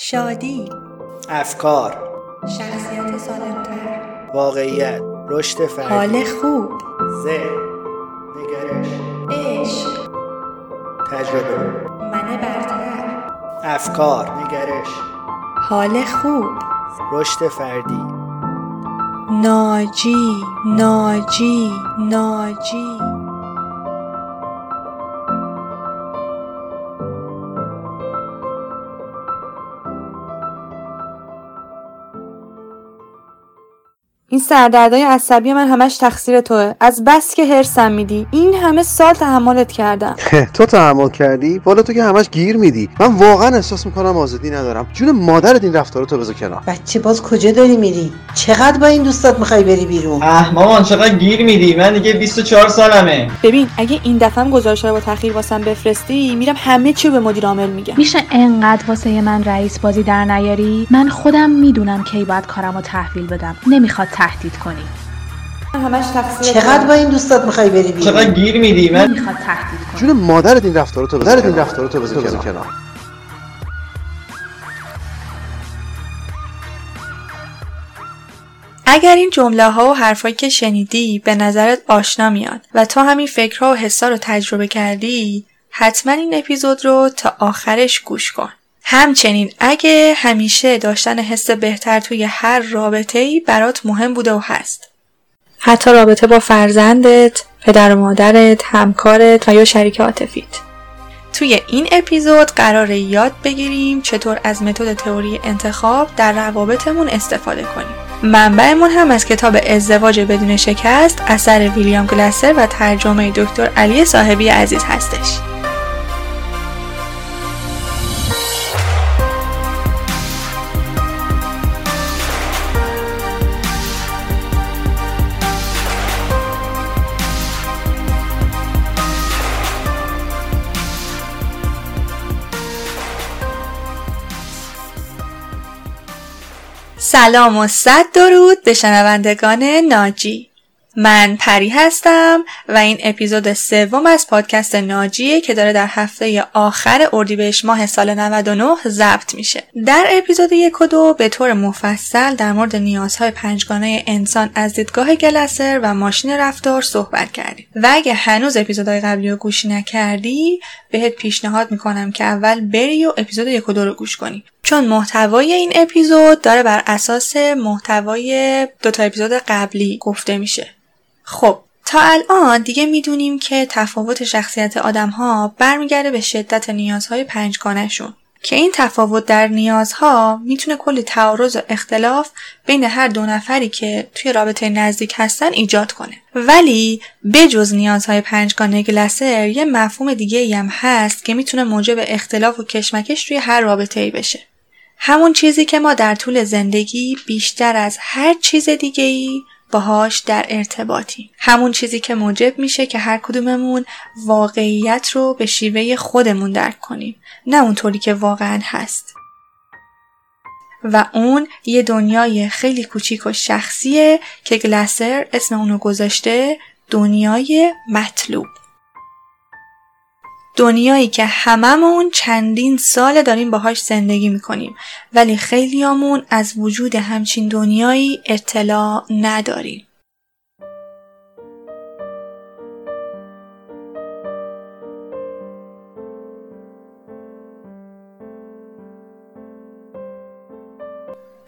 شادی. افکار. شخصیت سالمتر. واقعیت. رشد فردی. حال خوب. ذهن. نگرش. عشق. تجربه. من برتر. افکار. نگرش. حال خوب. رشد فردی. ناجی. ناجی. ناجی. این سردردهای عصبی من همش تقصیر توه. از بس که هرسم میدی. این همه سال تحملت کردم. تو تحمل کردی؟ والا تو که همش گیر میدی. من واقعا احساس می‌کنم آزادی ندارم. جون مادرت این رفتاراتو بذار کنار. بچه باز کجا داری میری؟ چقدر با این دوستات می‌خوای بری بیرون؟ اه مامان چقدر گیر میدی؟ من دیگه 24 سالمه. ببین اگه این دفعه هم گزارش رو با تاخیر واسم بفرستی میرم همه چی رو به مدیر عامل میگم. میشه انقدر واسه من رئیس بازی در نیاری؟ من خودم می‌دونم کی باید کارم رو تحویل بدم. نمی‌خواد تهدید کنی همش تقصیر چقدر با این دوستات می‌خوای بری بیرون؟ چقدر گیر میدی؟ من نمی‌خواد تهدید کنی جون مادرت این رفتاراتو بذار این رفتاراتو بذار کنار. اگر این جمله ها و حرفایی که شنیدی به نظرت آشنا میاد و تو همین فکرها و حسا رو تجربه کردی حتما این اپیزود رو تا آخرش گوش کن. همچنین اگه همیشه داشتن حس بهتر توی هر رابطه ای برات مهم بوده و هست حتی رابطه با فرزندت، پدر و مادرت، همکارت و یا شریک عاطفیت توی این اپیزود قرار یاد بگیریم چطور از متد تئوری انتخاب در روابطمون استفاده کنیم. منبعمون هم از کتاب ازدواج بدون شکست اثر ویلیام گلسر و ترجمه دکتر علی صاحبی عزیز هستش. سلام و صد درود به شنوندگان ناجی من پری هستم و این اپیزود سوم از پادکست ناجیه که داره در هفته آخر اردیبهشت ماه سال 99 ضبط میشه. در اپیزود یک و دو به طور مفصل در مورد نیازهای پنجگانه انسان از دیدگاه گلسر و ماشین رفتار صحبت کردیم. و اگه هنوز اپیزودهای قبلی رو گوش نکردی بهت پیشنهاد می‌کنم که اول بری و اپیزود یک و دو رو گوش کنی. چون محتوای این اپیزود داره بر اساس محتوای دو تا اپیزود قبلی گفته میشه. خب تا الان دیگه می‌دونیم که تفاوت شخصیت آدم ها برمیگرده به شدت نیازهای پنجگانهشون که این تفاوت در نیازها می‌تونه کلی تعارض و اختلاف بین هر دو نفری که توی رابطه نزدیک هستن ایجاد کنه. ولی بجز نیازهای پنجگانه گلسر یه مفهوم دیگه هم هست که می‌تونه موجب اختلاف و کشمکش توی هر رابطه ای بشه. همون چیزی که ما در طول زندگی بیشتر از هر چیز دیگه ای باهاش در ارتباطی همون چیزی که موجب میشه که هر کدوممون واقعیت رو به شیوه خودمون درک کنیم. نه اونطوری که واقعا هست. و اون یه دنیای خیلی کوچیک و شخصیه که گلسر اسم اونو گذاشته دنیای مطلوب. دنیایی که هممون چندین سال داریم باهاش زندگی می‌کنیم ولی خیلیامون از وجود همچین دنیایی اطلاع نداریم.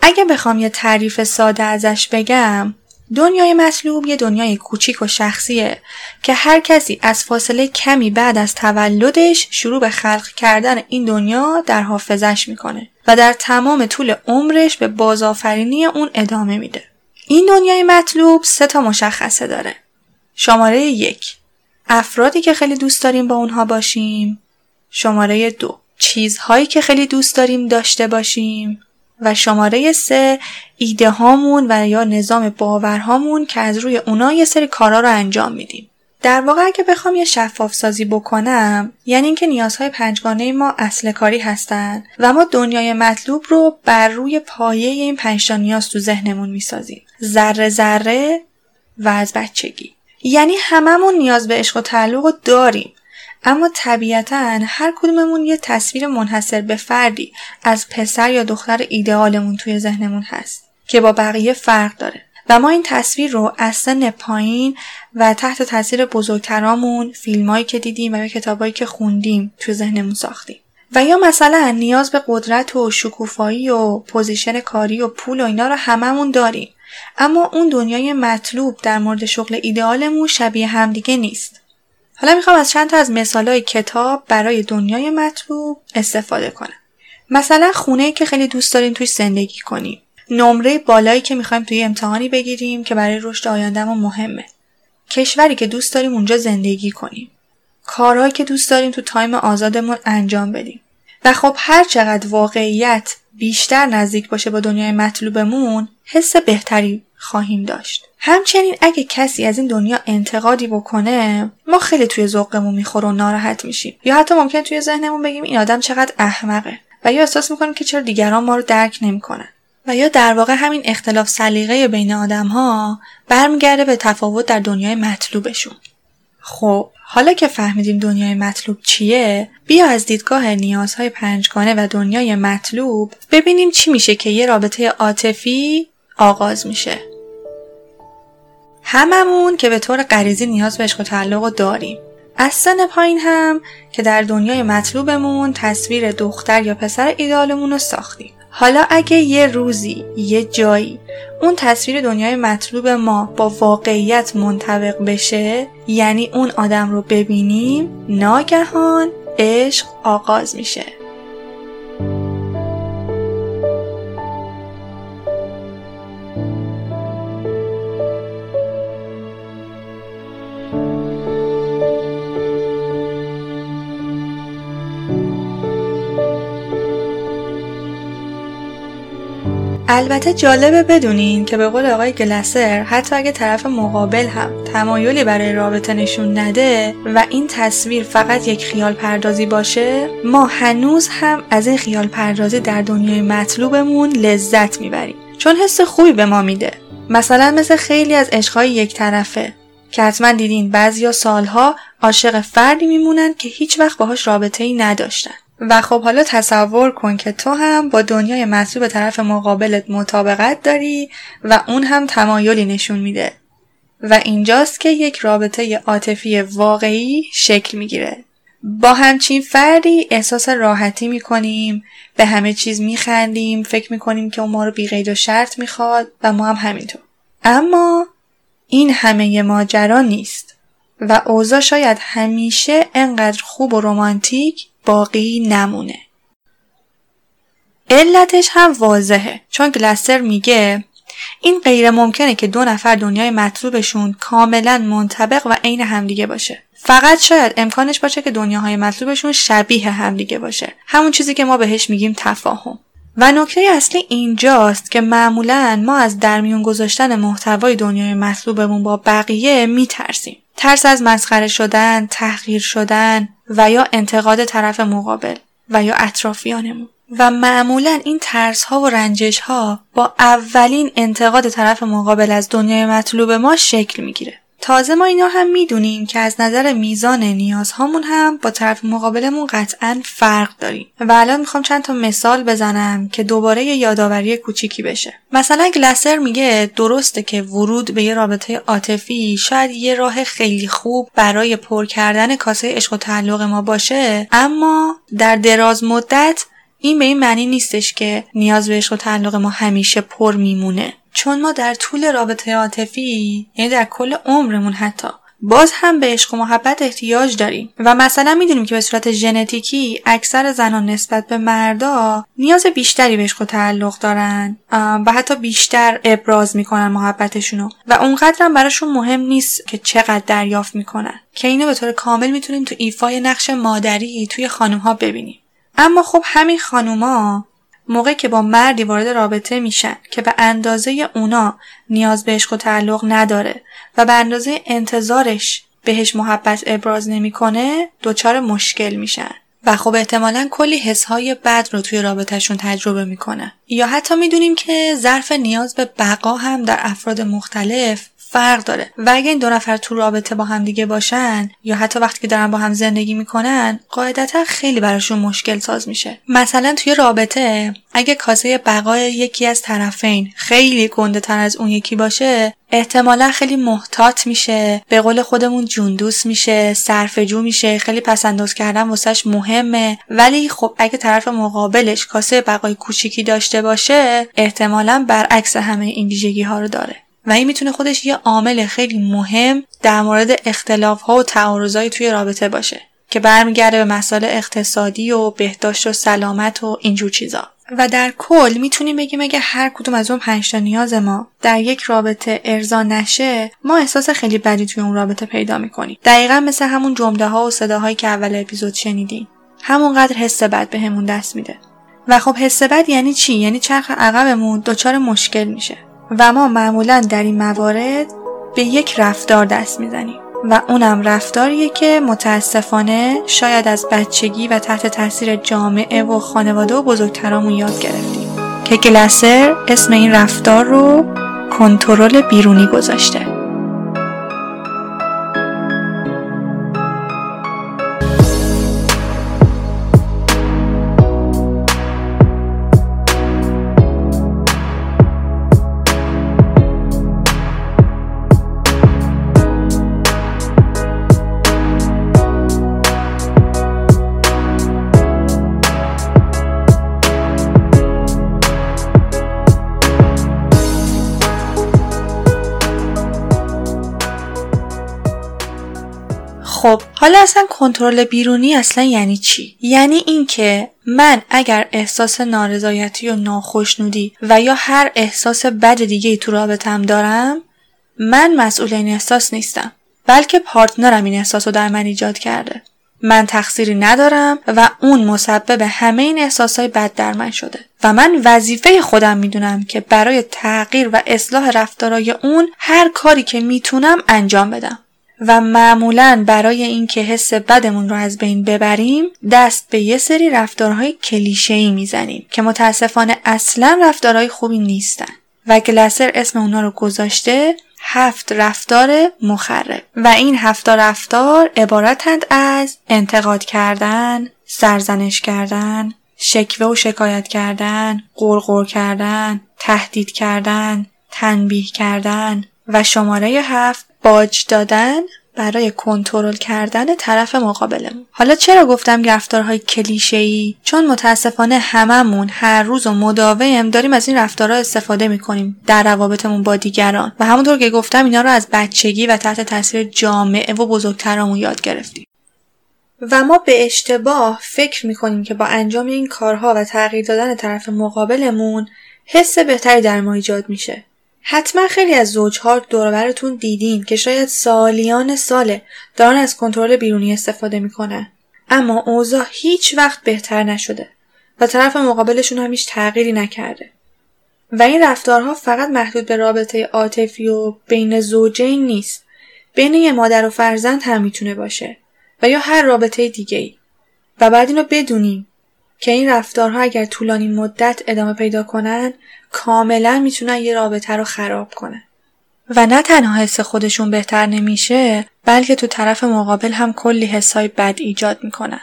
اگه بخوام یه تعریف ساده ازش بگم دنیای مطلوب یه دنیای کوچیک و شخصیه که هر کسی از فاصله کمی بعد از تولدش شروع به خلق کردن این دنیا در حافظش می‌کنه و در تمام طول عمرش به بازآفرینی اون ادامه میده. این دنیای مطلوب سه تا مشخصه داره. شماره یک افرادی که خیلی دوست داریم با اونها باشیم. شماره دو چیزهایی که خیلی دوست داریم داشته باشیم. و شماره سه ایده هامون و یا نظام باورهامون که از روی اونا یه سری کارا رو انجام میدیم. در واقع اگه بخوام یه شفاف سازی بکنم یعنی اینکه نیازهای پنجگانه ما اصل کاری هستن و ما دنیای مطلوب رو بر روی پایه این پنج نیاز تو ذهنمون می‌سازیم. ذره ذره و از بچگی. یعنی هممون نیاز به عشق و تعلق داریم اما طبیعتا هر کدوممون یه تصویر منحصر به فردی از پسر یا دختر ایدئالمون توی ذهنمون هست که با بقیه فرق داره. و ما این تصویر رو از سن پایین و تحت تاثیر بزرگترامون فیلمایی که دیدیم و یا کتابایی که خوندیم توی ذهنمون ساختیم. و یا مثلا نیاز به قدرت و شکوفایی و position کاری و پول و اینا رو هممون داریم. اما اون دنیای مطلوب در مورد شغل ایدئالمون شبیه همدیگه نیست. حالا می‌خوام از چند تا از مثالهای کتاب برای دنیای مطلوب استفاده کنم. مثلا خونه که خیلی دوست داریم توی زندگی کنیم نمره بالایی که می‌خوایم توی امتحانی بگیریم که برای رشد آیندهمون مهمه. کشوری که دوست داریم اونجا زندگی کنیم. کارهایی که دوست داریم تو تایم آزادمون انجام بدیم. و خب هر چقدر واقعیت بیشتر نزدیک باشه با دنیای مطلوبمون حس بهتری خواهیم داشت. همچنین اگه کسی از این دنیا انتقادی بکنه ما خیلی توی ذوقمون می‌خوره و ناراحت میشیم. یا حتی ممکن توی ذهنمون بگیم این آدم چقدر احمقه. و یا احساس می‌کنیم که چرا دیگران ما رو درک نمی‌کنن. و یا در واقع همین اختلاف سلیقه بین آدم ها برمیگرده به تفاوت در دنیای مطلوبشون. خب حالا که فهمیدیم دنیای مطلوب چیه بیا از دیدگاه نیازهای پنجگانه و دنیای مطلوب ببینیم چی میشه که یه رابطه عاطفی آغاز میشه. هممون که به طور غریزی نیاز به عشق و تعلق داریم. از سن پایین هم که در دنیای مطلوبمون تصویر دختر یا پسر ایدالمون رو ساختیم. حالا اگه یه روزی یه جایی اون تصویر دنیای مطلوب ما با واقعیت منطبق بشه یعنی اون آدم رو ببینیم ناگهان عشق آغاز میشه. البته جالبه بدونین که به قول آقای گلسر حتی اگه طرف مقابل هم تمایلی برای رابطه نشون نده و این تصویر فقط یک خیال پردازی باشه ما هنوز هم از این خیال پردازی در دنیای مطلوبمون لذت می‌بریم. چون حس خوبی به ما میده. مثلا مثل خیلی از عشقهای یک طرفه که حتما دیدین بعضیا سالها عاشق فردی میمونن که هیچ وقت باهاش رابطه ای نداشتن. و خب حالا تصور کن که تو هم با دنیای مطلوب طرف مقابلت مطابقت داری و اون هم تمایلی نشون میده. و اینجاست که یک رابطه عاطفی واقعی شکل می‌گیره. با همچین فردی احساس راحتی می‌کنیم به همه چیز میخندیم فکر می‌کنیم که اون ما رو بی و شرط می‌خواد و ما هم همینطور. اما این همه ماجرا نیست و اوضاع شاید همیشه انقدر خوب و رمانتیک باقی نمونه. علتش هم واضحه چون گلستر میگه این غیر ممکنه که دو نفر دنیای مطلوبشون کاملا منطبق و عین همدیگه باشه. فقط شاید امکانش باشه که دنیاهای مطلوبشون شبیه همدیگه باشه. همون چیزی که ما بهش میگیم تفاهم. و نکته اصلی اینجاست که معمولا ما از درمیون گذاشتن محتوای دنیای مطلوبمون با بقیه میترسیم. ترس از مسخره شدن، تحقیر شدن و یا انتقاد طرف مقابل و یا اطرافیانمون. و معمولا این ترس ها و رنجش ها با اولین انتقاد طرف مقابل از دنیای مطلوب ما شکل می‌گیره. تازه ما اینا هم می‌دونیم که از نظر میزان نیازهامون هم با طرف مقابلمون قطعا فرق داریم. و الان می‌خوام چند تا مثال بزنم که دوباره یه یادآوری کوچیکی بشه. مثلا گلسر میگه درسته که ورود به یه رابطه عاطفی شاید یه راه خیلی خوب برای پر کردن کاسه عشق و تعلق ما باشه اما در دراز مدت این به این معنی نیستش که نیاز به عشق و تعلق ما همیشه پر میمونه. چون ما در طول رابطه عاطفی یعنی در کل عمرمون حتی باز هم به عشق و محبت احتیاج داریم. و مثلا می‌دونیم که به صورت ژنتیکی اکثر زنان نسبت به مردا نیاز بیشتری به عشق و تعلق دارن و حتی بیشتر ابراز می‌کنن محبتشونو. و اونقدر هم براشون مهم نیست که چقدر دریافت می‌کنن. که اینو به طور کامل می‌تونیم تو ایفای نقش مادری توی خانم ها ببینیم. اما خب همین خانوما موقعی که با مردی وارد رابطه میشن که به اندازه اونا نیاز به عشق و تعلق نداره و به اندازه انتظارش بهش محبت ابراز نمی‌کنه دچار مشکل میشن. و خب احتمالا کلی حسهای بد رو توی رابطهشون تجربه می‌کنه یا حتی می‌دونیم که ظرف نیاز به بقا هم در افراد مختلف فرق داره. و اگه این دو نفر تو رابطه با هم دیگه باشن یا حتی وقتی که دارن با هم زندگی می‌کنن قاعدتا خیلی براشون مشکل ساز میشه. مثلا توی رابطه اگه کاسه بقای یکی از طرفین خیلی گنده تر از اون یکی باشه احتمالا خیلی محتاط میشه به قول خودمون جوندوس میشه صرفجو میشه خیلی پسنداز کردن واسش مهمه. ولی خب اگه طرف مقابلش کاسه بقای کوچیکی داشته باشه احتمالا برعکس همه این ویژگی ها رو داره. و این می‌تونه خودش یه عامل خیلی مهم در مورد اختلاف ها و تعارضای توی رابطه باشه که برمیگرده به مسائل اقتصادی و بهداشت و سلامت و اینجور چیزا. و در کل می‌تونیم بگیم اگه هر کدوم از اون پنج تا نیاز ما در یک رابطه ارضا نشه ما احساس خیلی بدی توی اون رابطه پیدا می‌کنیم. دقیقا مثل همون جمله ها و صداهایی که اول اپیزود شنیدیم همونقدر حس بد بهمون به دست میده. و خب حس بد یعنی چی؟ یعنی چرخ عقبمون دچار مشکل میشه. و ما معمولا در این موارد به یک رفتار دست می‌زنیم و اونم رفتاریه که متاسفانه شاید از بچگی و تحت تاثیر جامعه و خانواده و بزرگترامون یاد گرفتیم که گلسر اسم این رفتار رو کنترل بیرونی گذاشته. خب حالا اصلا کنترل بیرونی اصلا یعنی چی؟ یعنی اینکه من اگر احساس نارضایتی و ناخشنودی و یا هر احساس بد دیگه ای تو رابطم دارم من مسئول این احساس نیستم بلکه پارتنرم این احساس رو در من ایجاد کرده. من تقصیری ندارم و اون مسبب همه این احساسهای بد در من شده. و من وظیفه خودم می‌دونم که برای تغییر و اصلاح رفتارای اون هر کاری که می‌تونم انجام بدم. و معمولا برای اینکه حس بدمون رو از بین ببریم دست به یه سری رفتارهای کلیشه‌ای می‌زنیم که متاسفانه اصلا رفتارهای خوبی نیستن و گلسر اسم اونا رو گذاشته هفت رفتار مخرب و این هفت رفتار عبارتند از انتقاد کردن، سرزنش کردن، شکوه و شکایت کردن، قرقر کردن، تهدید کردن، تنبیه کردن و شماره هفت باج دادن برای کنترل کردن طرف مقابلمون. حالا چرا گفتم رفتارهای کلیشه ای چون متاسفانه هممون هر روز و مداوم داریم از این رفتارها استفاده می‌کنیم در روابطمون با دیگران. و همونطور که گفتم اینا رو از بچگی و تحت تاثیر جامعه و بزرگترامون یاد گرفتیم. و ما به اشتباه فکر می‌کنیم که با انجام این کارها و تغییر دادن طرف مقابلمون حس بهتری در ما ایجاد میشه. حتما خیلی از زوجها دوربرتون دیدین که شاید سالیان ساله دارن از کنترل بیرونی استفاده می‌کنن. اما اوضاع هیچ وقت بهتر نشده و طرف مقابلشون هم هیچ تغییری نکرده. و این رفتارها فقط محدود به رابطه عاطفی و بین زوجین نیست. بین یه مادر و فرزند هم می‌تونه باشه و یا هر رابطه دیگه ای و بعد اینو بدونیم که این رفتارها اگر طولانی مدت ادامه پیدا کنن کاملا می‌تونن یه رابطه رو خراب کنن. و نه تنها حس خودشون بهتر نمیشه بلکه تو طرف مقابل هم کلی حسای بد ایجاد می‌کنن.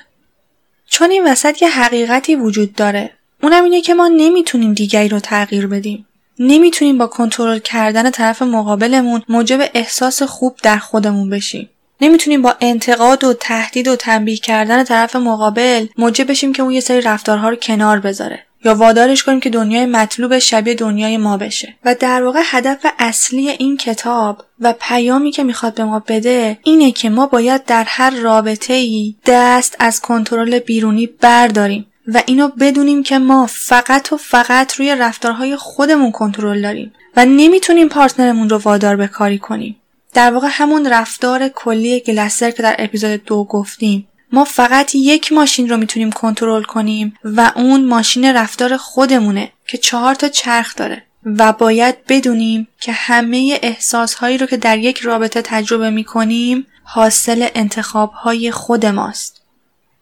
چون این وسط یه حقیقتی وجود داره. اونم اینه که ما نمی‌تونیم دیگری رو تغییر بدیم. نمی‌تونیم با کنترل کردن طرف مقابلمون موجب احساس خوب در خودمون بشیم. نمی‌تونیم با انتقاد و تهدید و تنبیه کردن طرف مقابل موجب بشیم که اون یه سری رفتارها رو کنار بذاره. یا وادارش کنیم که دنیای مطلوب شبیه دنیای ما بشه. و در واقع هدف اصلی این کتاب و پیامی که می‌خواد به ما بده اینه که ما باید در هر رابطه ای دست از کنترل بیرونی برداریم. و اینو بدونیم که ما فقط و فقط روی رفتارهای خودمون کنترل داریم. و نمی‌تونیم پارتنرمون رو وادار به کاری کنیم. در واقع همون رفتار کلی گلسر که در اپیزود دو گفتیم ما فقط یک ماشین رو می‌تونیم کنترل کنیم و اون ماشین رفتار خودمونه که چهار تا چرخ داره و باید بدونیم که همه احساس هایی رو که در یک رابطه تجربه می‌کنیم حاصل انتخاب های خود ماست.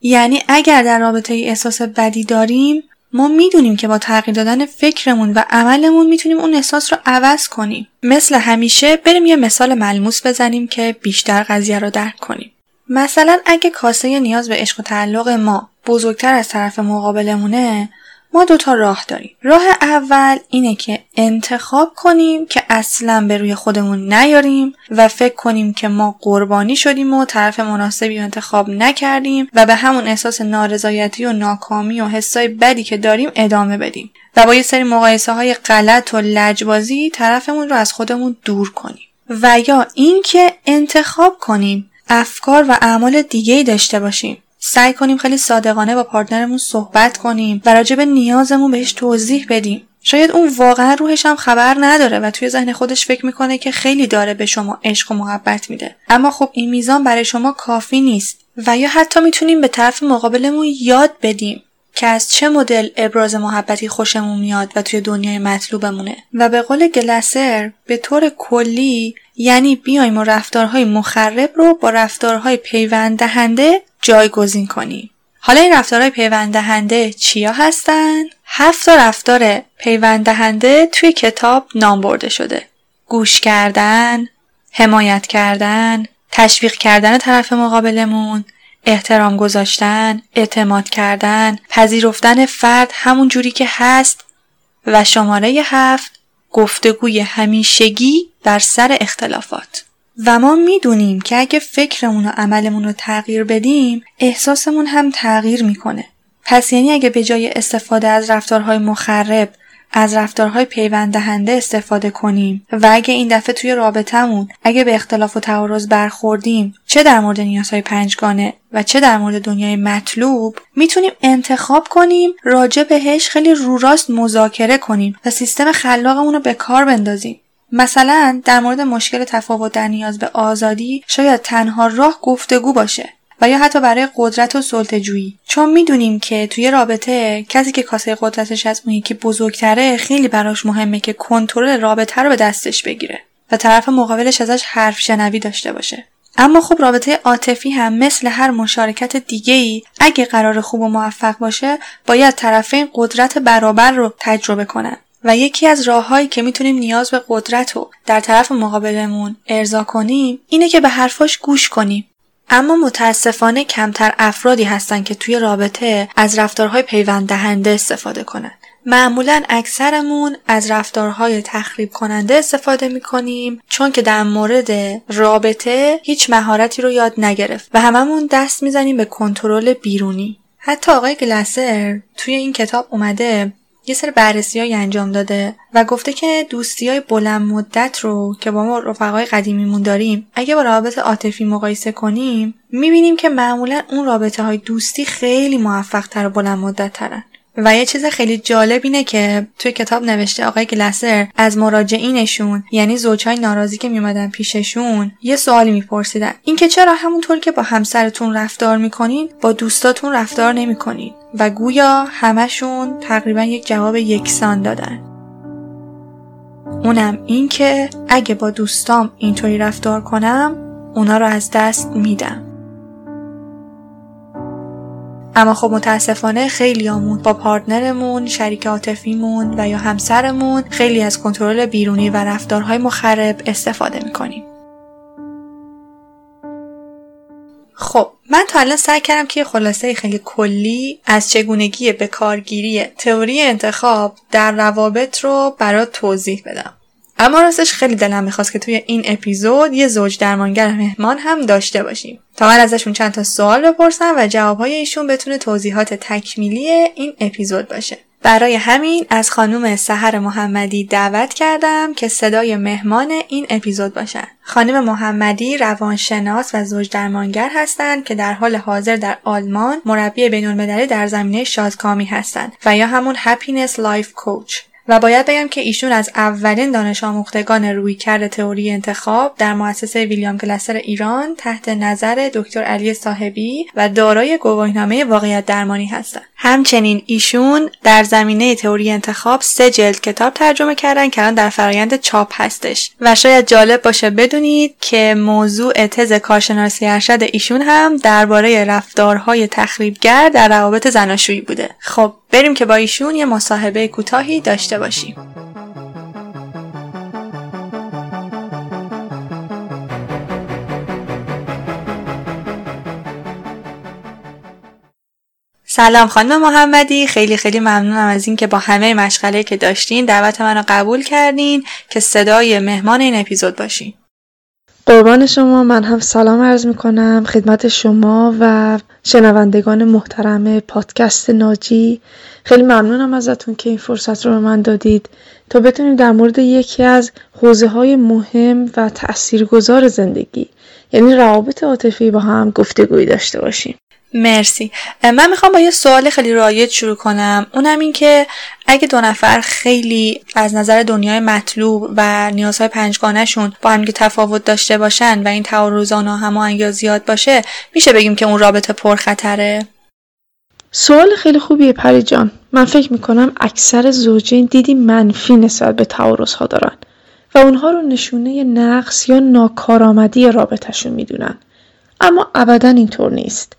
یعنی اگر در رابطه احساس بدی داریم ما می‌دونیم که با تغییر دادن فکرمون و عملمون می‌تونیم اون احساس رو عوض کنیم. مثل همیشه بریم یه مثال ملموس بزنیم که بیشتر قضیه رو درک کنیم. مثلا اگه کاسه نیاز به عشق و تعلق ما بزرگتر از طرف مقابلمونه ما دوتا راه داریم. راه اول اینه که انتخاب کنیم که اصلا به روی خودمون نیاریم و فکر کنیم که ما قربانی شدیم و طرف مناسبی انتخاب نکردیم و به همون احساس نارضایتی و ناکامی و حسای بدی که داریم ادامه بدیم. و با یه سری مقایسه های غلط و لجبازی طرفمون رو از خودمون دور کنیم. و یا اینکه انتخاب کنیم افکار و اعمال دیگه داشته باشیم. سعی کنیم خیلی صادقانه با پارتنرمون صحبت کنیم و راجع به نیازمون بهش توضیح بدیم. شاید اون واقعا روحش هم خبر نداره و توی ذهن خودش فکر می‌کنه که خیلی داره به شما عشق و محبت میده. اما خب این میزان برای شما کافی نیست و یا حتی می‌تونیم به طرف مقابلمون یاد بدیم که از چه مدل ابراز محبتی خوشمون میاد و توی دنیای مطلوبمونه. و به قول گلسر به طور کلی یعنی بیایم و رفتارهای مخرب رو با رفتارهای پیوند دهنده جایگزین کنیم حالا این رفتارهای پیوند دهنده چیا هستن؟ هفت تا رفتار پیوند دهنده توی کتاب نام برده شده. گوش کردن، حمایت کردن، تشویق کردن طرف مقابلمون، احترام گذاشتن، اعتماد کردن، پذیرفتن فرد همون جوری که هست و شماره هفت گفتگوی همیشگی بر سر اختلافات. و ما می‌دونیم که اگه فکرمون و عملمون رو تغییر بدیم احساسمون هم تغییر می‌کنه. پس یعنی اگه به جای استفاده از رفتارهای مخرب از رفتارهای پیوند دهنده استفاده کنیم و اگه این دفعه توی رابطمون اگه به اختلاف و تعارض برخوردیم چه در مورد نیازهای پنجگانه و چه در مورد دنیای مطلوب می‌تونیم انتخاب کنیم راجع بهش خیلی رو راست مذاکره کنیم و سیستم خلاقمون رو به کار بندازیم مثلا در مورد مشکل تفاوت در نیاز به آزادی شاید تنها راه گفتگو باشه و یا حتی برای قدرت و سلطه‌جویی چون می‌دونیم که توی رابطه کسی که کاسه قدرتش از اون یکی بزرگتره خیلی براش مهمه که کنترل رابطه رو به دستش بگیره و طرف مقابلش ازش حرف شنوی داشته باشه. اما خب رابطه عاطفی هم مثل هر مشارکت دیگه ای اگه قرار خوب و موفق باشه باید طرفین قدرت برابر رو تجربه کنن. و یکی از راههایی که می‌تونیم نیاز به قدرت رو در طرف مقابلمون ارضا کنیم اینه که به حرفاش گوش کنیم اما متاسفانه کمتر افرادی هستن که توی رابطه از رفتارهای پیوند دهنده استفاده کنن. معمولا اکثرمون از رفتارهای تخریب کننده استفاده می‌کنیم چون که در مورد رابطه هیچ مهارتی رو یاد نگرفت و هممون دست می‌زنیم به کنترل بیرونی. حتی آقای گلسر توی این کتاب اومده یه سر بررسی های انجام داده و گفته که دوستی های بلند مدت رو که با ما رفقای قدیمیمون داریم اگه با روابط عاطفی مقایسه کنیم می‌بینیم که معمولا اون رابطه های دوستی خیلی موفق تر و بلند مدت ترن و یه چیز خیلی جالب اینه که توی کتاب نوشته آقای گلسر از مراجعینشون یعنی زوجهای ناراضی که میومدن پیششون یه سوالی میپرسیدن. اینکه چرا همونطور که با همسرتون رفتار می‌کنین با دوستاتون رفتار نمی‌کنین؟ و گویا همشون تقریبا یک جواب یکسان دادن. اونم این که اگه با دوستام اینطوری رفتار کنم اونا رو از دست میدم. اما خب متاسفانه خیلیامون با پارتنرمون، شریک عاطفیمون و یا همسرمون خیلی از کنترل بیرونی و رفتارهای مخرب استفاده می‌کنیم. خب من تا الان سعی کردم که خلاصه خیلی کلی از چگونگی به کارگیری تئوری انتخاب در روابط رو برات توضیح بدم. اما راستش خیلی دلم می‌خواست که توی این اپیزود یه زوج درمانگر مهمان هم داشته باشیم تا من ازشون چند تا سوال بپرسم و جوابهای ایشون بتونه توضیحات تکمیلی این اپیزود باشه برای همین از خانم سحر محمدی دعوت کردم که صدای مهمان این اپیزود باشن. خانم محمدی روانشناس و زوج درمانگر هستند که در حال حاضر در آلمان مربی بین‌المللی در زمینه شادکامی هستند و یا همون happiness life coach. و باید بگم که ایشون از اولین دانش آموختگان رویکرد تئوری انتخاب در مؤسسه ویلیام گلسر ایران تحت نظر دکتر علی صاحبی و دارای گواهینامه واقعیت درمانی هستند. همچنین ایشون در زمینه تئوری انتخاب سه جلد کتاب ترجمه کردن که الان در فرایند چاپ هستش و شاید جالب باشه بدونید که موضوع تز کارشناسی ارشد ایشون هم درباره رفتارهای تخریبگر در روابط زناشویی بوده. خب بریم که با ایشون یه مصاحبه کوتاهی داشته باشیم. سلام خانم محمدی. خیلی خیلی ممنونم از اینکه با همه مشغله که داشتین دعوت منو قبول کردین که صدای مهمان این اپیزود باشین. قربان شما من هم سلام عرض می کنم خدمت شما و شنوندگان محترم پادکست ناجی. خیلی ممنونم ازتون که این فرصت رو به من دادید تا بتونیم در مورد یکی از حوزه های مهم و تاثیرگذار زندگی یعنی روابط عاطفی با هم گفتگویی داشته باشیم. مرسی. من می‌خوام با یه سوال خیلی رایج شروع کنم. اونم این که اگه دو نفر خیلی از نظر دنیای مطلوب و نیازهای پنجگانهشون با هم تفاوت داشته باشن و این تعارض و ناهماهنگی زیاد باشه میشه بگیم که اون رابطه پرخطره؟ سوال خیلی خوبیه پری جان. من فکر می‌کنم اکثر زوجین دیدی منفی نسبت به تعارض ها دارن و اونها رو نشونه نقص یا ناکارآمدی رابطهشون می‌دونن. اما ابدا اینطور نیست.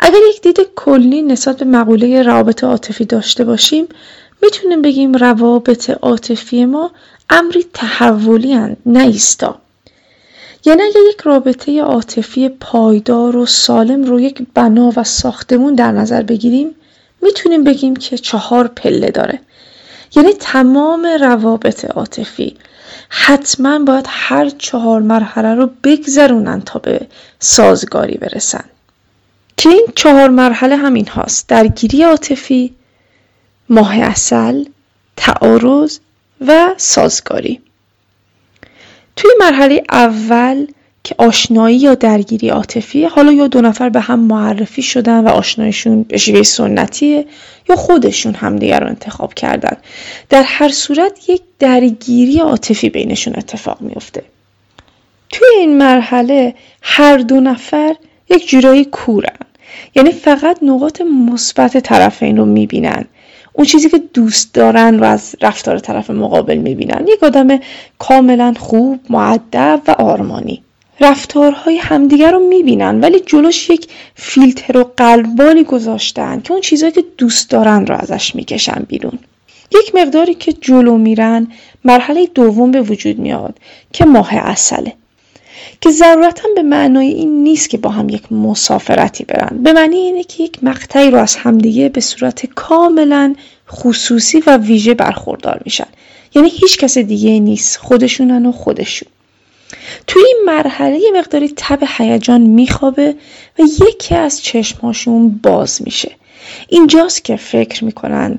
اگر یک دید کلی نسبت به مقوله روابط عاطفی داشته باشیم می‌تونیم بگیم روابط عاطفی ما امری تحولی هن نه ایستا. یعنی اگر یک رابطه عاطفی پایدار و سالم رو یک بنا و ساختمون در نظر بگیریم می‌تونیم بگیم که چهار پله داره. یعنی تمام روابط عاطفی حتما باید هر چهار مرحله رو بگذرونن تا به سازگاری برسن. که این چهار مرحله همین هاست. درگیری عاطفی ماه اصل تعارض و سازگاری. توی مرحله اول که آشنایی یا درگیری عاطفی حالا یا دو نفر به هم معرفی شدن و آشنایشون به شیوه سنتیه یا خودشون همدیگر رو انتخاب کردن. در هر صورت یک درگیری عاطفی بینشون اتفاق میفته. توی این مرحله هر دو نفر یک جورایی کورن. یعنی فقط نقاط مثبت طرفین رو می‌بینن. اون چیزی که دوست دارن رو از رفتار طرف مقابل می‌بینن. یک آدم کاملا خوب معدب و آرمانی. رفتارهای همدیگر رو می‌بینن ولی جلوش یک فیلتر و قلبانی گذاشتن که اون چیزهایی که دوست دارن رو ازش می‌کشن بیرون. یک مقداری که جلو میرن مرحله دوم به وجود میاد که ماه اصله. که ضرورتا به معنای این نیست که با هم یک مسافرتی برن. به معنی اینه که یک مقطعی رو از همدیگه به صورت کاملا خصوصی و ویژه برخوردار میشن. یعنی هیچ کس دیگه نیست. خودشونن و خودشون. توی این مرحله یه مقداری تب هیجان میخوابه و یکی از چشمهاشون باز میشه. اینجاست که فکر می‌کنن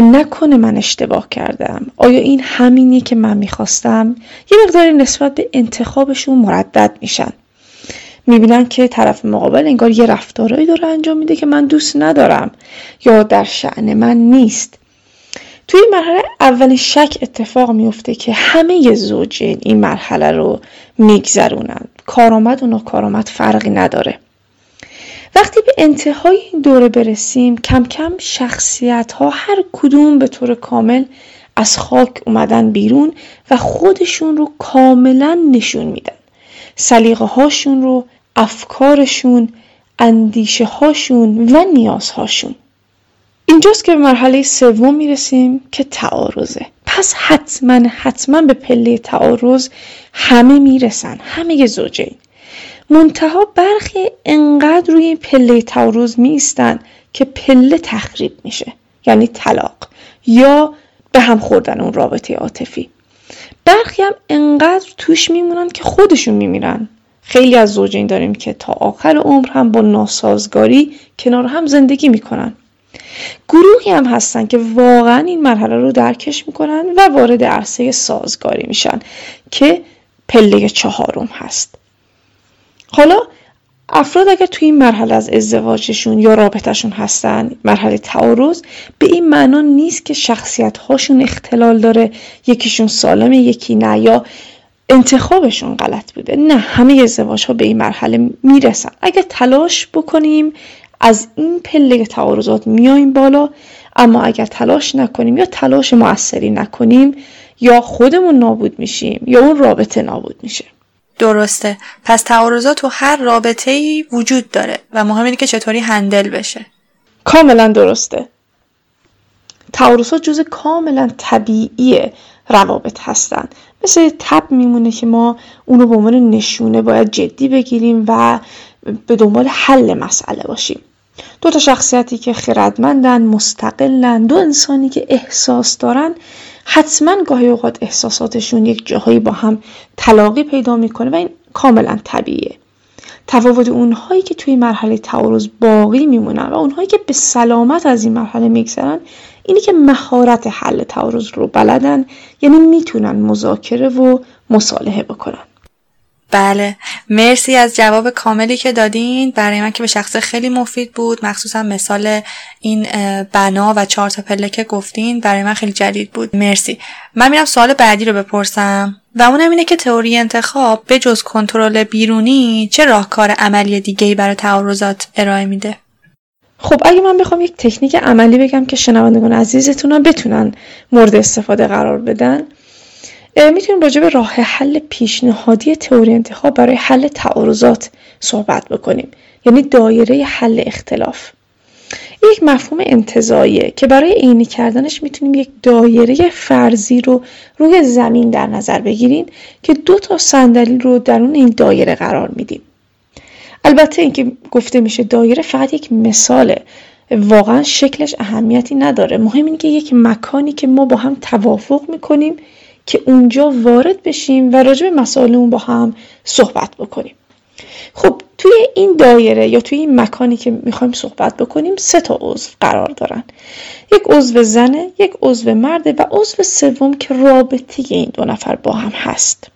نکنه من اشتباه کردم. آیا این همینی که من می‌خواستم؟ یه مقداری نسبت به انتخابشون مردد میشن. می‌بینن که طرف مقابل انگار یه رفتارهایی داره انجام میده که من دوست ندارم یا در شعن من نیست. توی این مرحله اولین شک اتفاق میفته که همه زوجین این مرحله رو میگذرونن. کارآمد و ناکارآمد فرقی نداره. وقتی به انتهای این دوره برسیم کم کم شخصیت ها هر کدوم به طور کامل از خاک اومدن بیرون و خودشون رو کاملا نشون میدن. سلیقه هاشون رو افکارشون اندیشه هاشون و نیازهاشون. اینجاست که به مرحله سوم می‌رسیم که تعارضه. پس حتما حتما به پله تعارض همه می‌رسن همه زوجین. منتها برخی انقدر روی پله تعارض میستن که پله تخریب میشه یعنی طلاق یا به هم خوردن اون رابطه عاطفی. برخی هم انقدر توش میمونن که خودشون میمیرن. خیلی از زوجین داریم که تا آخر عمر هم با ناسازگاری کنار هم زندگی می‌کنن. گروهی هم هستن که واقعا این مرحله رو درکش می‌کنن و وارد عرصه سازگاری میشن که پله چهارم هست. حالا افراد اگر توی این مرحله از ازدواجشون یا رابطهشون هستن مرحله تعارض به این معنا نیست که شخصیت هاشون اختلال داره یکیشون سالمه یکی نه یا انتخابشون غلط بوده. نه همه ازدواج ها به این مرحله می‌رسن. اگر تلاش بکنیم از این پله تعارضات میایم بالا اما اگر تلاش نکنیم یا تلاش موثری نکنیم یا خودمون نابود میشیم یا اون رابطه نابود میشه. درسته. پس تعارضات تو هر رابطه ای وجود داره و مهم اینه که چطوری هندل بشه. کاملا درسته. تعارض ها جز کاملا طبیعی روابط هستن. مثل تب میمونه که ما اونو به عنوان نشونه باید جدی بگیریم و به دنبال حل مسئله باشیم. دو تا شخصیتی که خردمندن مستقلن دو انسانی که احساس دارن حتما گاهی اوقات احساساتشون یک جاهایی با هم تلاقی پیدا می‌کنه و این کاملا طبیعیه. تفاوت اونهایی که توی مرحله تعارض باقی میمونن و اونهایی که به سلامت از این مرحله میگذرن اینی که مهارت حل تعارض رو بلدن یعنی می‌تونن مذاکره و مصالحه بکنن. بله. مرسی از جواب کاملی که دادین. برای من که به شخص خیلی مفید بود. مخصوصا مثال این بنا و چهار تا پله که گفتین برای من خیلی جدید بود. مرسی. من میرم سوال بعدی رو بپرسم و اونم اینه که تئوری انتخاب به جز کنترل بیرونی چه راهکار عملی دیگه ای برای تعارضات ارائه میده؟ خب اگه من بخوام یک تکنیک عملی بگم که شنوندگان عزیزتون بتونن مورد استفاده قرار بدن می‌تونیم راجع به راه حل پیشنهادی تئوری انتخاب برای حل تعارضات صحبت بکنیم. یعنی دایره حل اختلاف. یک مفهوم انتظاییه که برای عینی کردنش می‌تونیم یک دایره فرضی رو روی زمین در نظر بگیریم که دو تا صندلی رو درون این دایره قرار میدیم. البته اینکه گفته میشه دایره فقط یک مثاله. واقعا شکلش اهمیتی نداره. مهم اینه که یک مکانی که ما با هم توافق می‌کنیم که اونجا وارد بشیم و راجع به مسائل اون با هم صحبت بکنیم. خب توی این دایره یا توی این مکانی که می‌خوایم صحبت بکنیم سه تا عضو قرار دارن. یک عضو زنه یک عضو مرده و عضو سوم که رابطه این دو نفر با هم هست.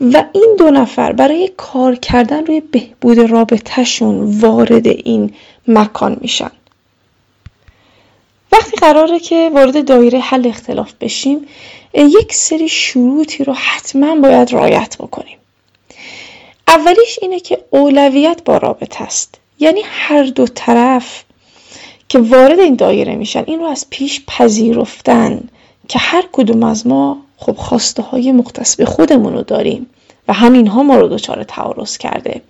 و این دو نفر برای کار کردن روی بهبود رابطهشون وارد این مکان میشن. وقتی قراره که وارد دایره حل اختلاف بشیم یک سری شروطی رو حتما باید رعایت بکنیم. اولیش اینه که اولویت با رابطه است. یعنی هر دو طرف که وارد این دایره میشن این رو از پیش پذیرفتن که هر کدوم از ما خب خواسته های مختص به خودمون رو داریم و همین ها ما رو دچار تعارض کرده.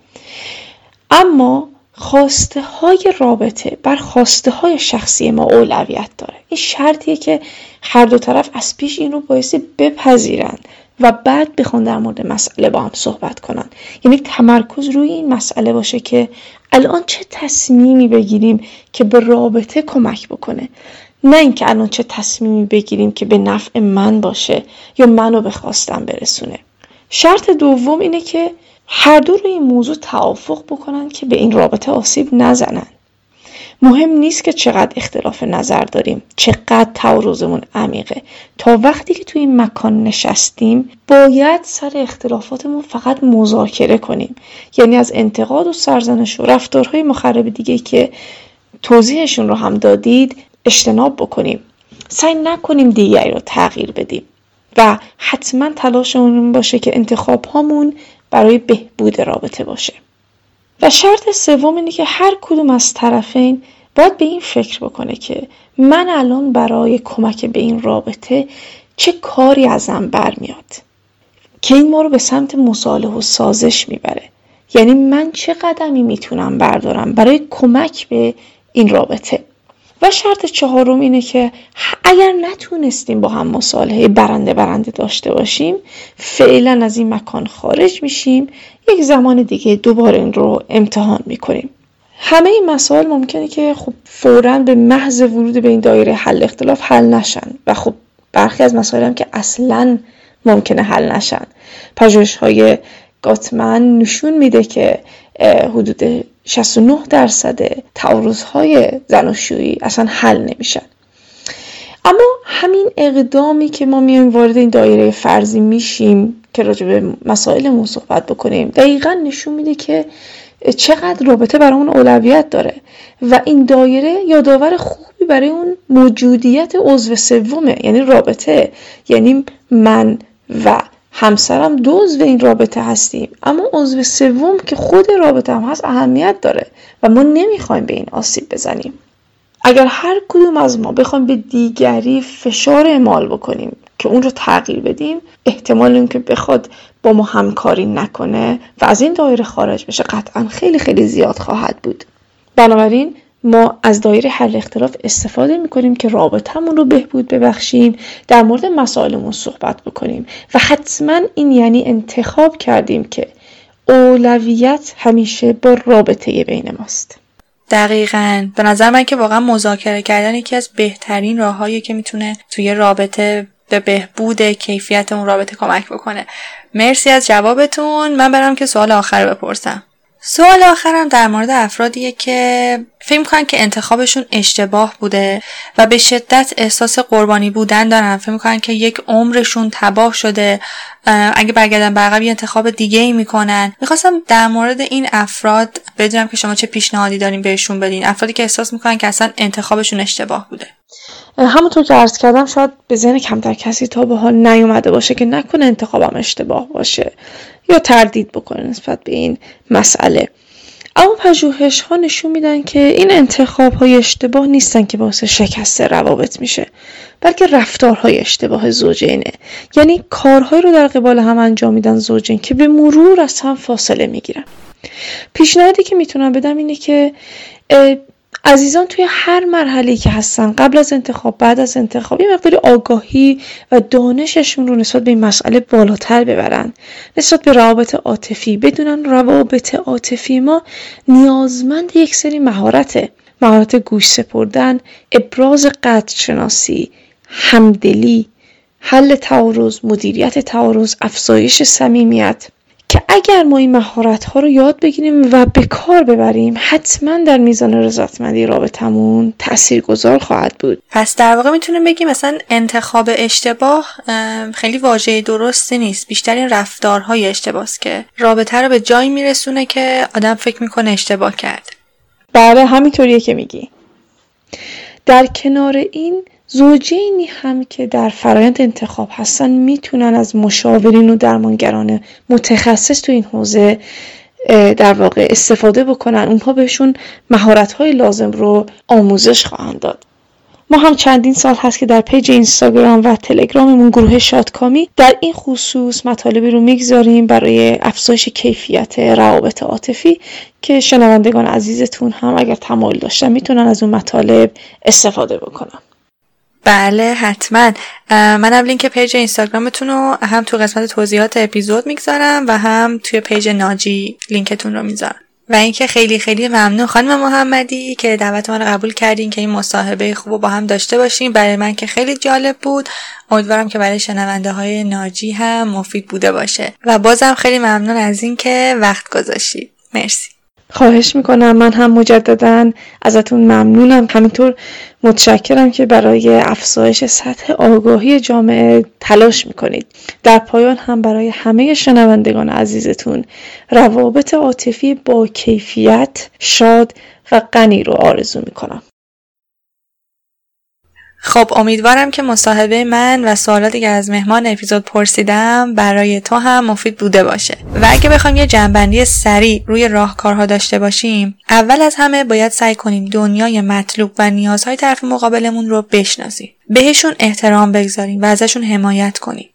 اما خواسته های رابطه بر خواسته های شخصی ما اولویت داره. این شرطیه که هر دو طرف از پیش این رو بایستی بپذیرند و بعد بخوان در مورد مسئله با هم صحبت کنن. یعنی تمرکز روی این مسئله باشه که الان چه تصمیمی بگیریم که به رابطه کمک بکنه. نه اینکه الان چه تصمیمی بگیریم که به نفع من باشه یا منو به خواستم برسونه. شرط دوم اینه که هر دو روی این موضوع توافق بکنن که به این رابطه آسیب نزنن. مهم نیست که چقدر اختلاف نظر داریم چقدر تعارضمون عمیقه. تا وقتی که توی این مکان نشستیم باید سر اختلافاتمون فقط مذاکره کنیم. یعنی از انتقاد و سرزنش و رفتارهای مخرب دیگه که توضیحشون رو هم دادید اجتناب بکنیم. سعی نکنیم دیگری رو تغییر بدیم. و حتما تلاشمون باشه که انتخاب هامون برای بهبود رابطه باشه. و شرط سوم اینه که هر کدوم از طرفین باید به این فکر بکنه که من الان برای کمک به این رابطه چه کاری ازم برمیاد. که این ما رو به سمت مصالح و سازش می‌بره. یعنی من چه قدمی می‌تونم بردارم برای کمک به این رابطه؟ و شرط چهارم اینه که اگر نتونستیم با هم مصالحه برنده برنده داشته باشیم فعلا از این مکان خارج میشیم یک زمان دیگه دوباره این رو امتحان می‌کنیم. همه این مسائل ممکنه که خب فورا به محض ورود به این دایره حل اختلاف حل نشن و خب برخی از مسائل هم که اصلا ممکنه حل نشن. پژوهش های گاتمن نشون میده که حدود 69 درصد تعارض های زناشویی اصلا حل نمیشن. اما همین اقدامی که ما میایم وارد این دایره فرضی میشیم که راجع به مسائلمون صحبت بکنیم دقیقا نشون میده که چقدر رابطه برامون اولویت داره و این دایره یادآور خوبی برای اون موجودیت عضو سومه یعنی رابطه یعنی من و همسرم دو عضو این رابطه هستیم. اما عضو سوم که خود رابطه هم هست اهمیت داره و ما نمی‌خوایم به این آسیب بزنیم. اگر هر کدوم از ما بخوایم به دیگری فشار اعمال بکنیم که اون رو تغییر بدیم احتمال این که بخواد با ما همکاری نکنه و از این دایره خارج بشه قطعا خیلی خیلی زیاد خواهد بود. بنابراین ما از دایره حل اختلاف استفاده می‌کنیم که رابطمون رو بهبود ببخشیم در مورد مسائلمون صحبت بکنیم. و حتما این یعنی انتخاب کردیم که اولویت همیشه با رابطه بین ماست. دقیقا. به نظر من که واقعا مذاکره کردن یکی از بهترین راههایی که می‌تونه توی رابطه به بهبود کیفیت اون رابطه کمک بکنه. مرسی از جوابتون. من برم که سوال آخر بپرسم. سوال آخرم در مورد افرادیه که فکر می‌کنن که انتخابشون اشتباه بوده و به شدت احساس قربانی بودن دارن. فکر می‌کنن که یک عمرشون تباه شده. اگه برگردن به عقب انتخاب دیگه ای می‌کنن. می‌خواستم در مورد این افراد بدونم که شما چه پیشنهادی دارین بهشون بدین. افرادی که احساس می‌کنن که اصلا انتخابشون اشتباه بوده. همونطور که عرض کردم شاید به ذهن کمتر کسی تا به حال نیومده باشه که نکنه انتخابم اشتباه باشه یا تردید بکنه نسبت به این مسئله. اما پژوهش ها نشون میدن که این انتخاب های اشتباه نیستن که باعث شکست روابط میشه بلکه رفتارهای اشتباه زوجینه. یعنی کارهایی رو در قبال هم انجام میدن زوجین که به مرور از هم فاصله می‌گیرن. پیشنهادی که می‌تونم بدم اینه که عزیزان توی هر مرحله که هستن قبل از انتخاب بعد از انتخاب یه مقداری آگاهی و دانششون رو نسبت به این مسئله بالاتر ببرن. نسبت به روابط عاطفی بدونن روابط عاطفی ما نیازمند یک سری مهارته. مهارت گوش سپردن ابراز قدر شناسی همدلی حل تعارض مدیریت تعارض افزایش صمیمیت. که اگر ما این مهارت ها رو یاد بگیریم و به کار ببریم حتما در میزان رضایتمندی رابطمون تأثیر گذار خواهد بود. پس در واقع می‌تونیم بگیم مثلا انتخاب اشتباه خیلی واژه درستی نیست. بیشتر این رفتارهای اشتباه که رابطه رو به جایی میرسونه که آدم فکر می‌کنه اشتباه کرد. بله همینطوریه که میگی. در کنار این زوجینی هم که در فرایند انتخاب هستن می‌تونن از مشاورین و درمانگران متخصص تو این حوزه در واقع استفاده بکنن. اونها بهشون مهارت های لازم رو آموزش خواهند داد. ما هم چندین سال هست که در پیج اینستاگرام و تلگراممون گروه شادکامی در این خصوص مطالبی رو می‌گذاریم برای افزایش کیفیت روابط عاطفی که شنوندگان عزیزتون هم اگر تمایل داشتن می‌تونن از اون مطالب استفاده بکنن. بله حتما. من لینک پیج اینستاگرامتون رو هم تو قسمت توضیحات اپیزود می‌گذارم و هم توی پیج ناجی لینکتون رو می‌ذارم. و اینکه خیلی خیلی ممنون خانم محمدی که دعوت من رو قبول کردین که این مصاحبه خوب با هم داشته باشیم برای من که خیلی جالب بود. امیدوارم که برای شنونده های ناجی هم مفید بوده باشه. و بازم خیلی ممنون از اینکه وقت گذاشتید مرسی. خواهش می‌کنم. من هم مجددا ازتون ممنونم. همینطور متشکرم که برای افزایش سطح آگاهی جامعه تلاش می‌کنید. در پایان هم برای همه شنوندگان عزیزتون روابط عاطفی با کیفیت شاد و غنی رو آرزو می‌کنم. خب امیدوارم که مصاحبه من و سوالاتی که از مهمان اپیزود پرسیدم برای تو هم مفید بوده باشه. و اگه بخوایم یه جنبندی سریع روی راهکارها داشته باشیم اول از همه باید سعی کنیم دنیای مطلوب و نیازهای طرف مقابلمون رو بشناسیم. بهشون احترام بگذاریم و ازشون حمایت کنیم.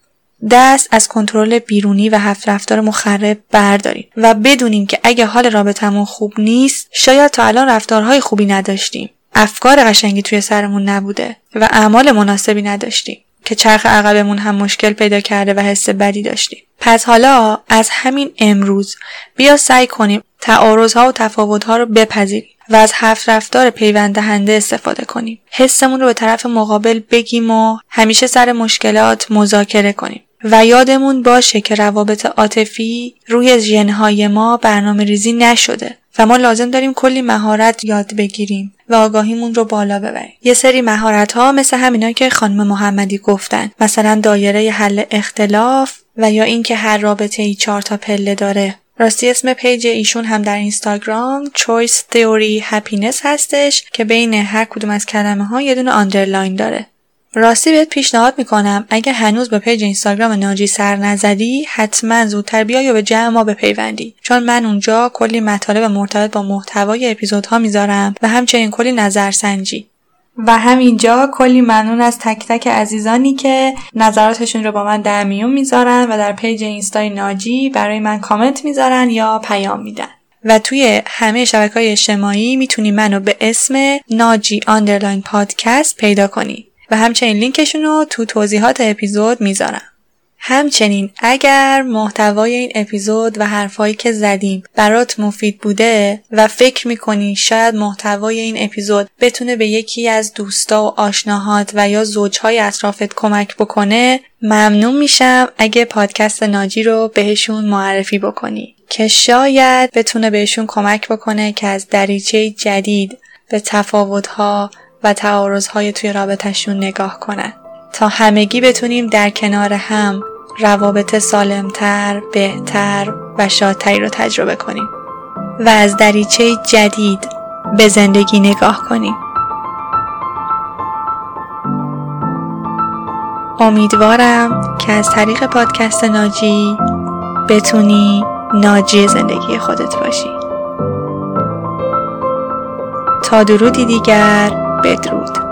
دست از کنترل بیرونی و هفت رفتار مخرب برداریم و بدونیم که اگه حال رابطمون خوب نیست شاید تا الان رفتارهای خوبی نداشتیم. افکار قشنگی توی سرمون نبوده و اعمال مناسبی نداشتیم که چرخ عقبمون هم مشکل پیدا کرده و حس بدی داشتیم. پس حالا از همین امروز بیا سعی کنیم تعارضها و تفاوتها رو بپذیریم و از هفت رفتار پیوند دهنده استفاده کنیم. حسمون رو به طرف مقابل بگیم و همیشه سر مشکلات مذاکره کنیم. و یادمون باشه که روابط عاطفی روی ژنهای ما برنامه ریزی نشده و ما لازم داریم کلی مهارت یاد بگیریم و آگاهیمون رو بالا ببریم. یه سری مهارت ها مثل همینا که خانم محمدی گفتن مثلا دایره حل اختلاف و یا اینکه هر رابطه ای چهار تا پله داره. راستی اسم پیج ایشون هم در اینستاگرام Choice Theory Happiness هستش که بین هر کدوم از کلمه ها یه دونه underline داره. راستی بهت پیشنهاد می‌کنم. اگه هنوز به پیج اینستاگرام ناجی سر نزدی حتما زودتر بیا یا به جمع ما بپیوندی. چون من اونجا کلی مطالب مرتبط با محتوای اپیزودها می‌ذارم و همچنین کلی نظرسنجی. و همینجا کلی ممنون از تک تک عزیزانی که نظراتشون رو با من در میون می‌ذارن و در پیج اینستای ناجی برای من کامنت می‌ذارن یا پیام میدن. و توی همه شبکه های اجتماعی می‌تونی منو به اسم ناجی underline پادکست پیدا کنی. و همچنین لینکشون رو تو توضیحات اپیزود می‌ذارم. همچنین اگر محتوای این اپیزود و حرفهایی که زدیم برات مفید بوده و فکر می‌کنی شاید محتوای این اپیزود بتونه به یکی از دوستا و آشناهات و یا زوجهای اطرافت کمک بکنه ممنون میشم اگه پادکست ناجی رو بهشون معرفی بکنی که شاید بتونه بهشون کمک بکنه که از دریچه جدید به تفاوتها و تعارضهای توی رابطهشون نگاه کنن تا همگی بتونیم در کنار هم روابط سالمتر، بهتر و شادتری رو تجربه کنیم و از دریچه جدید به زندگی نگاه کنیم. امیدوارم که از طریق پادکست ناجی بتونی ناجی زندگی خودت باشی. تا درودی دیگر بدرود.